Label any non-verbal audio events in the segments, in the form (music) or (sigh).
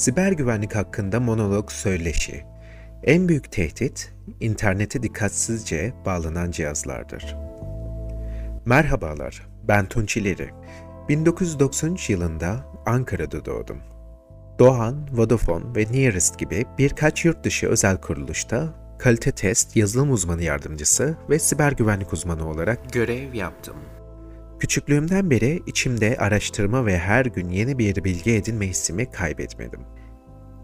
Siber güvenlik hakkında monolog söyleşi. En büyük tehdit, internete dikkatsizce bağlanan cihazlardır. Merhabalar, ben Tunç İleri. 1993 yılında Ankara'da doğdum. Doğan, Vodafone ve Nearest gibi birkaç yurt dışı özel kuruluşta kalite test, yazılım uzmanı yardımcısı ve siber güvenlik uzmanı olarak görev yaptım. Küçüklüğümden beri içimde araştırma ve her gün yeni bir bilgi edinme hissimi kaybetmedim.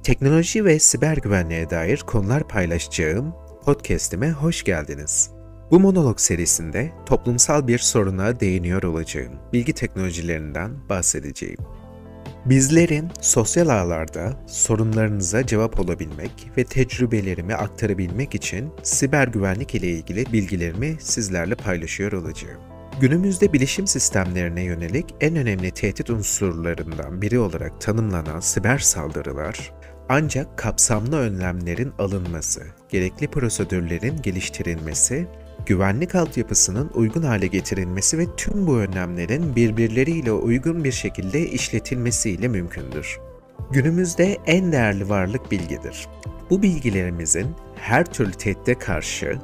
Teknoloji ve siber güvenliğe dair konular paylaşacağım podcast'ime hoş geldiniz. Bu monolog serisinde toplumsal bir soruna değiniyor olacağım. Bilgi teknolojilerinden bahsedeceğim. Bizlerin sosyal ağlarda sorunlarınıza cevap olabilmek ve tecrübelerimi aktarabilmek için siber güvenlik ile ilgili bilgilerimi sizlerle paylaşıyor olacağım. Günümüzde bilişim sistemlerine yönelik en önemli tehdit unsurlarından biri olarak tanımlanan siber saldırılar, ancak kapsamlı önlemlerin alınması, gerekli prosedürlerin geliştirilmesi, güvenlik altyapısının uygun hale getirilmesi ve tüm bu önlemlerin birbirleriyle uygun bir şekilde işletilmesiyle mümkündür. Günümüzde en değerli varlık bilgidir. Bu bilgilerimizin her türlü tehdide karşı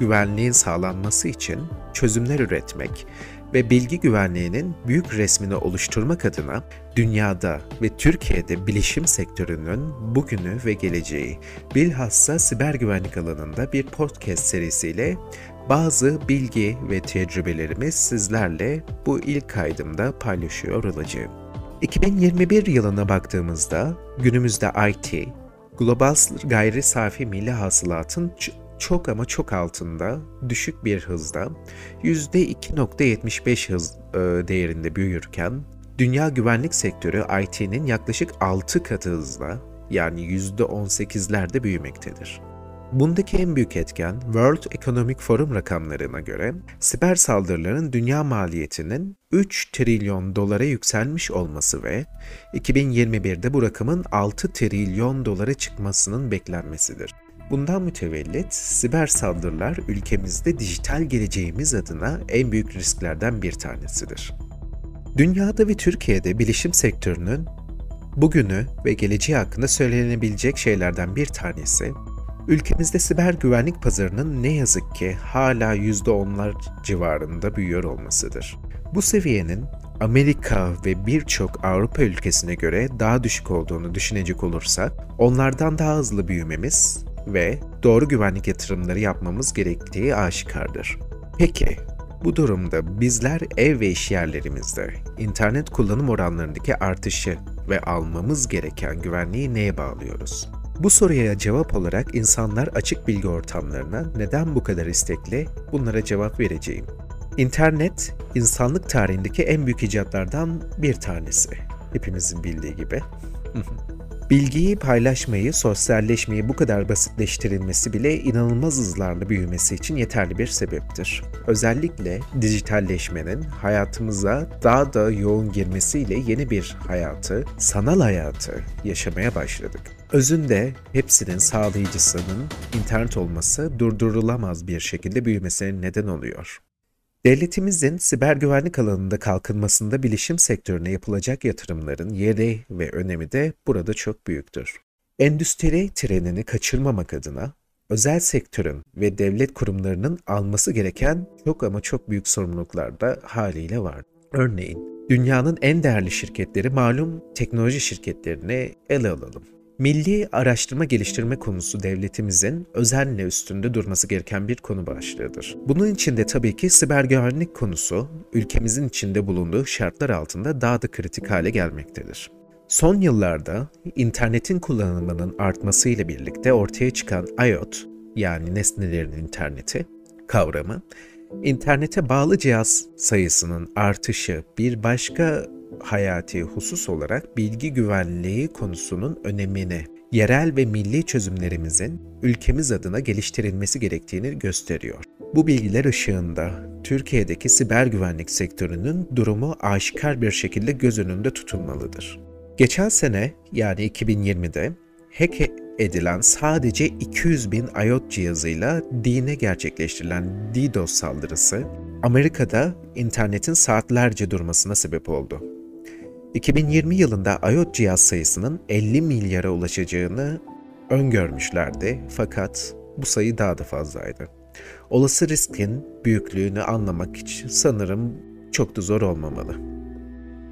güvenliğin sağlanması için çözümler üretmek ve bilgi güvenliğinin büyük resmini oluşturmak adına dünyada ve Türkiye'de bilişim sektörünün bugünü ve geleceği bilhassa siber güvenlik alanında bir podcast serisiyle bazı bilgi ve tecrübelerimi sizlerle bu ilk kaydımda paylaşıyor olacağım. 2021 yılına baktığımızda günümüzde IT, global gayri safi milli hasılatın çok ama çok altında, düşük bir hızda %2.75 hız e, değerinde büyürken dünya güvenlik sektörü IT'nin yaklaşık 6 katı hızla yani %18'lerde büyümektedir. Bundaki en büyük etken World Economic Forum rakamlarına göre siber saldırıların dünya maliyetinin 3 trilyon dolara yükselmiş olması ve 2021'de bu rakamın 6 trilyon dolara çıkmasının beklenmesidir. Bundan mütevellit siber saldırılar ülkemizde dijital geleceğimiz adına en büyük risklerden bir tanesidir. Dünyada ve Türkiye'de bilişim sektörünün bugünü ve geleceği hakkında söylenebilecek şeylerden bir tanesi, ülkemizde siber güvenlik pazarının ne yazık ki hala %10'lar civarında büyüyor olmasıdır. Bu seviyenin Amerika ve birçok Avrupa ülkesine göre daha düşük olduğunu düşünecek olursak, onlardan daha hızlı büyümemiz ve doğru güvenlik yatırımları yapmamız gerektiği aşikardır. Peki, bu durumda bizler ev ve iş yerlerimizde internet kullanım oranlarındaki artışı ve almamız gereken güvenliği neye bağlıyoruz? Bu soruya cevap olarak insanlar açık bilgi ortamlarına neden bu kadar istekli bunlara cevap vereceğim. İnternet, insanlık tarihindeki en büyük icatlardan bir tanesi. Hepimizin bildiği gibi. (laughs) Bilgiyi paylaşmayı, sosyalleşmeyi bu kadar basitleştirilmesi bile inanılmaz hızlarla büyümesi için yeterli bir sebeptir. Özellikle dijitalleşmenin hayatımıza daha da yoğun girmesiyle yeni bir hayatı, sanal hayatı yaşamaya başladık. Özünde hepsinin sağlayıcısının internet olması durdurulamaz bir şekilde büyümesine neden oluyor. Devletimizin siber güvenlik alanında kalkınmasında bilişim sektörüne yapılacak yatırımların yeri ve önemi de burada çok büyüktür. Endüstri trenini kaçırmamak adına özel sektörün ve devlet kurumlarının alması gereken çok ama çok büyük sorumluluklar da haliyle var. Örneğin dünyanın en değerli şirketleri malum teknoloji şirketlerini ele alalım. Milli araştırma geliştirme konusu devletimizin özenle üstünde durması gereken bir konu başlığıdır. Bunun içinde tabii ki siber güvenlik konusu ülkemizin içinde bulunduğu şartlar altında daha da kritik hale gelmektedir. Son yıllarda internetin kullanımının artmasıyla birlikte ortaya çıkan IoT yani nesnelerin interneti kavramı, internete bağlı cihaz sayısının artışı bir başka hayati husus olarak bilgi güvenliği konusunun önemini, yerel ve milli çözümlerimizin ülkemiz adına geliştirilmesi gerektiğini gösteriyor. Bu bilgiler ışığında Türkiye'deki siber güvenlik sektörünün durumu aşikar bir şekilde göz önünde tutulmalıdır. Geçen sene yani 2020'de hack edilen sadece 200 bin IoT cihazıyla dine gerçekleştirilen DDoS saldırısı Amerika'da internetin saatlerce durmasına sebep oldu. 2020 yılında IoT cihaz sayısının 50 milyara ulaşacağını öngörmüşlerdi fakat bu sayı daha da fazlaydı. Olası riskin büyüklüğünü anlamak için sanırım çok da zor olmamalı.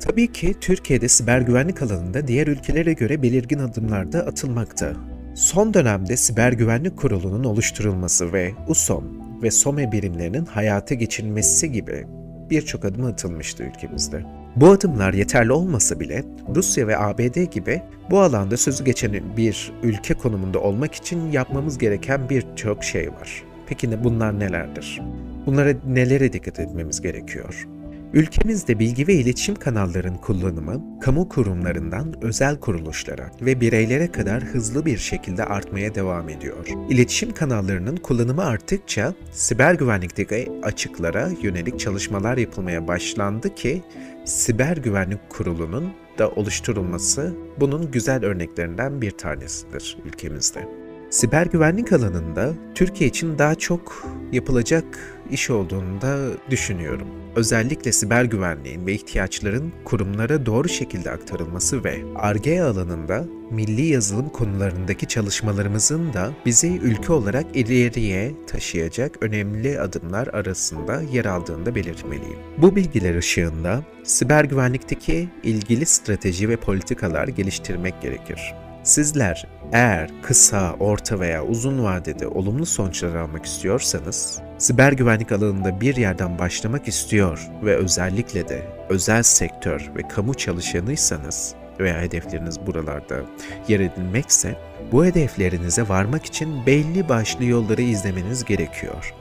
Tabii ki Türkiye'de siber güvenlik alanında diğer ülkelere göre belirgin adımlar da atılmakta. Son dönemde Siber Güvenlik Kurulu'nun oluşturulması ve USOM ve SOME birimlerinin hayata geçirilmesi gibi birçok adım atılmıştı ülkemizde. Bu adımlar yeterli olmasa bile Rusya ve ABD gibi bu alanda sözü geçen bir ülke konumunda olmak için yapmamız gereken birçok şey var. Peki bunlar nelerdir? Bunlara nelere dikkat etmemiz gerekiyor? Ülkemizde bilgi ve iletişim kanallarının kullanımı, kamu kurumlarından özel kuruluşlara ve bireylere kadar hızlı bir şekilde artmaya devam ediyor. İletişim kanallarının kullanımı arttıkça siber güvenlikteki açıklara yönelik çalışmalar yapılmaya başlandı ki Siber Güvenlik Kurulu'nun da oluşturulması bunun güzel örneklerinden bir tanesidir ülkemizde. Siber güvenlik alanında Türkiye için daha çok yapılacak iş olduğunu da düşünüyorum. Özellikle siber güvenliğin ve ihtiyaçların kurumlara doğru şekilde aktarılması ve ARGE alanında milli yazılım konularındaki çalışmalarımızın da bizi ülke olarak ileriye taşıyacak önemli adımlar arasında yer aldığını da belirtmeliyim. Bu bilgiler ışığında siber güvenlikteki ilgili strateji ve politikalar geliştirmek gerekir. Sizler eğer kısa, orta veya uzun vadede olumlu sonuçlar almak istiyorsanız, siber güvenlik alanında bir yerden başlamak istiyor ve özellikle de özel sektör ve kamu çalışanıysanız veya hedefleriniz buralarda yer edilmekse, bu hedeflerinize varmak için belli başlı yolları izlemeniz gerekiyor.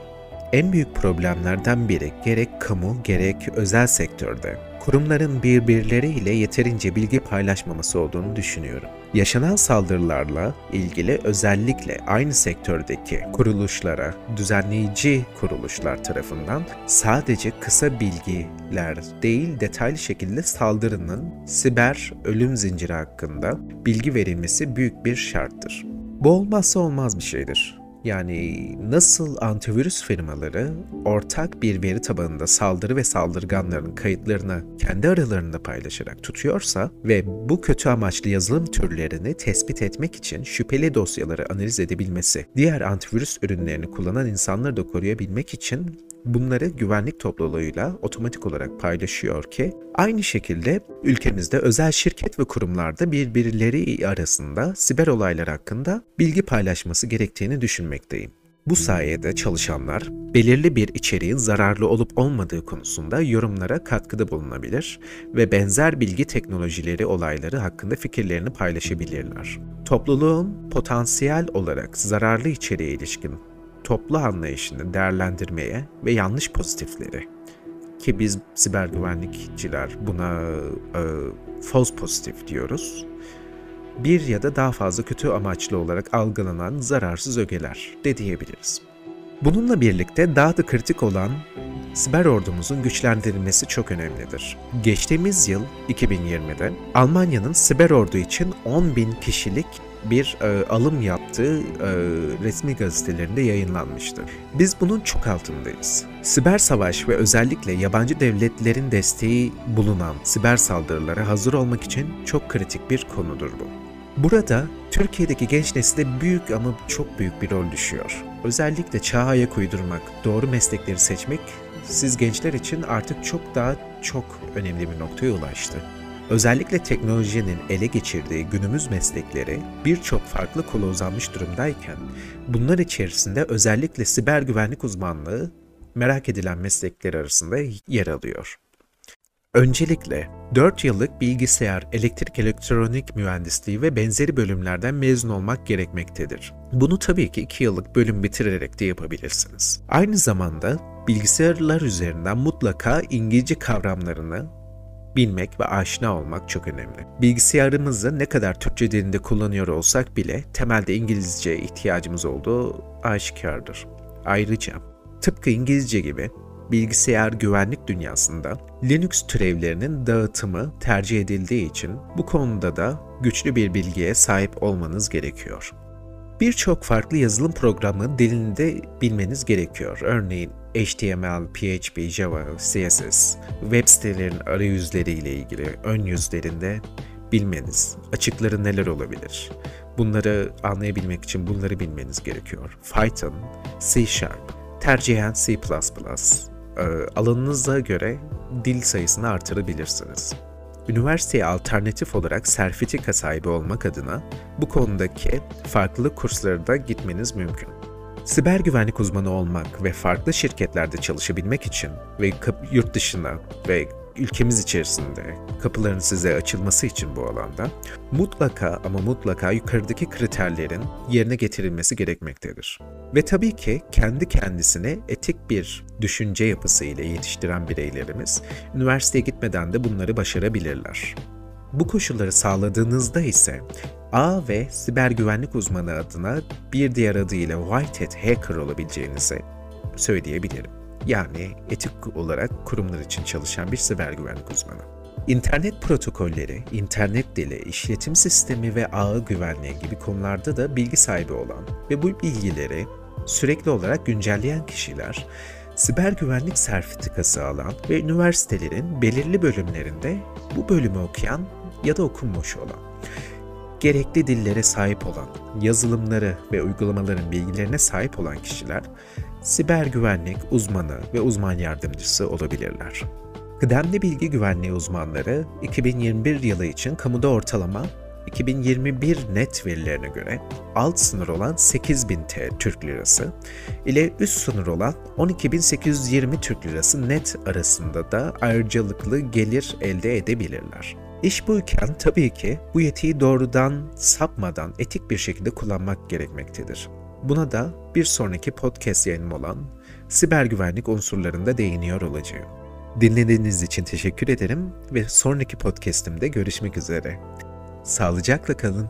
En büyük problemlerden biri gerek kamu gerek özel sektörde kurumların birbirleriyle yeterince bilgi paylaşmaması olduğunu düşünüyorum. Yaşanan saldırılarla ilgili özellikle aynı sektördeki kuruluşlara, düzenleyici kuruluşlar tarafından sadece kısa bilgiler değil detaylı şekilde saldırının siber ölüm zinciri hakkında bilgi verilmesi büyük bir şarttır. Bu olmazsa olmaz bir şeydir. Yani nasıl antivirüs firmaları ortak bir veri tabanında saldırı ve saldırganların kayıtlarını kendi aralarında paylaşarak tutuyorsa ve bu kötü amaçlı yazılım türlerini tespit etmek için şüpheli dosyaları analiz edebilmesi, diğer antivirüs ürünlerini kullanan insanları da koruyabilmek için bunları güvenlik topluluğuyla otomatik olarak paylaşıyor ki aynı şekilde ülkemizde özel şirket ve kurumlarda birbirleri arasında siber olaylar hakkında bilgi paylaşması gerektiğini düşünmekteyim. Bu sayede çalışanlar belirli bir içeriğin zararlı olup olmadığı konusunda yorumlara katkıda bulunabilir ve benzer bilgi teknolojileri olayları hakkında fikirlerini paylaşabilirler. Topluluğun potansiyel olarak zararlı içeriğe ilişkin toplu anlayışını değerlendirmeye ve yanlış pozitifleri ki biz siber güvenlikçiler buna e, false pozitif diyoruz. Bir ya da daha fazla kötü amaçlı olarak algılanan zararsız ögeler de diyebiliriz. Bununla birlikte daha da kritik olan siber ordumuzun güçlendirilmesi çok önemlidir. Geçtiğimiz yıl 2020'de Almanya'nın siber ordu için 10 bin kişilik bir e, alım yaptığı e, resmi gazetelerinde yayınlanmıştı. Biz bunun çok altındayız. Siber savaş ve özellikle yabancı devletlerin desteği bulunan siber saldırılara hazır olmak için çok kritik bir konudur bu. Burada Türkiye'deki genç nesile büyük ama çok büyük bir rol düşüyor. Özellikle çağa ayak uydurmak, doğru meslekleri seçmek siz gençler için artık çok daha çok önemli bir noktaya ulaştı. Özellikle teknolojinin ele geçirdiği günümüz meslekleri birçok farklı kola uzanmış durumdayken bunlar içerisinde özellikle siber güvenlik uzmanlığı merak edilen meslekler arasında yer alıyor. Öncelikle 4 yıllık bilgisayar, elektrik elektronik mühendisliği ve benzeri bölümlerden mezun olmak gerekmektedir. Bunu tabii ki 2 yıllık bölüm bitirerek de yapabilirsiniz. Aynı zamanda bilgisayarlar üzerinden mutlaka İngilizce kavramlarını bilmek ve aşina olmak çok önemli. Bilgisayarımızı ne kadar Türkçe dilinde kullanıyor olsak bile temelde İngilizce ihtiyacımız olduğu aşikardır. Ayrıca tıpkı İngilizce gibi bilgisayar güvenlik dünyasında Linux türevlerinin dağıtımı tercih edildiği için bu konuda da güçlü bir bilgiye sahip olmanız gerekiyor. Birçok farklı yazılım programı dilinde bilmeniz gerekiyor. Örneğin HTML, PHP, Java, CSS, web sitelerin arayüzleri ile ilgili ön yüzlerinde bilmeniz, açıkları neler olabilir? Bunları anlayabilmek için bunları bilmeniz gerekiyor. Python, C Sharp, tercihen C++. Ee, alanınıza göre dil sayısını artırabilirsiniz. Üniversiteye alternatif olarak sertifika sahibi olmak adına bu konudaki farklı kurslara da gitmeniz mümkün. Siber güvenlik uzmanı olmak ve farklı şirketlerde çalışabilmek için ve yurt dışına ve ülkemiz içerisinde kapıların size açılması için bu alanda mutlaka ama mutlaka yukarıdaki kriterlerin yerine getirilmesi gerekmektedir. Ve tabii ki kendi kendisine etik bir düşünce yapısı ile yetiştiren bireylerimiz üniversiteye gitmeden de bunları başarabilirler. Bu koşulları sağladığınızda ise A ve siber güvenlik uzmanı adına bir diğer adıyla White Hat Hacker olabileceğinizi söyleyebilirim. Yani etik olarak kurumlar için çalışan bir siber güvenlik uzmanı. İnternet protokolleri, internet dili, işletim sistemi ve ağ güvenliği gibi konularda da bilgi sahibi olan ve bu bilgileri sürekli olarak güncelleyen kişiler, siber güvenlik sertifikası alan ve üniversitelerin belirli bölümlerinde bu bölümü okuyan ya da okunmuş olan, gerekli dillere sahip olan, yazılımları ve uygulamaların bilgilerine sahip olan kişiler siber güvenlik uzmanı ve uzman yardımcısı olabilirler. Kıdemli bilgi güvenliği uzmanları 2021 yılı için kamuda ortalama 2021 net verilerine göre alt sınır olan 8000 T Türk Lirası ile üst sınır olan 12820 Türk Lirası net arasında da ayrıcalıklı gelir elde edebilirler. İş buyken tabii ki bu yetiyi doğrudan sapmadan etik bir şekilde kullanmak gerekmektedir. Buna da bir sonraki podcast yayınım olan siber güvenlik unsurlarında değiniyor olacağım. Dinlediğiniz için teşekkür ederim ve sonraki podcast'imde görüşmek üzere. Sağlıcakla kalın.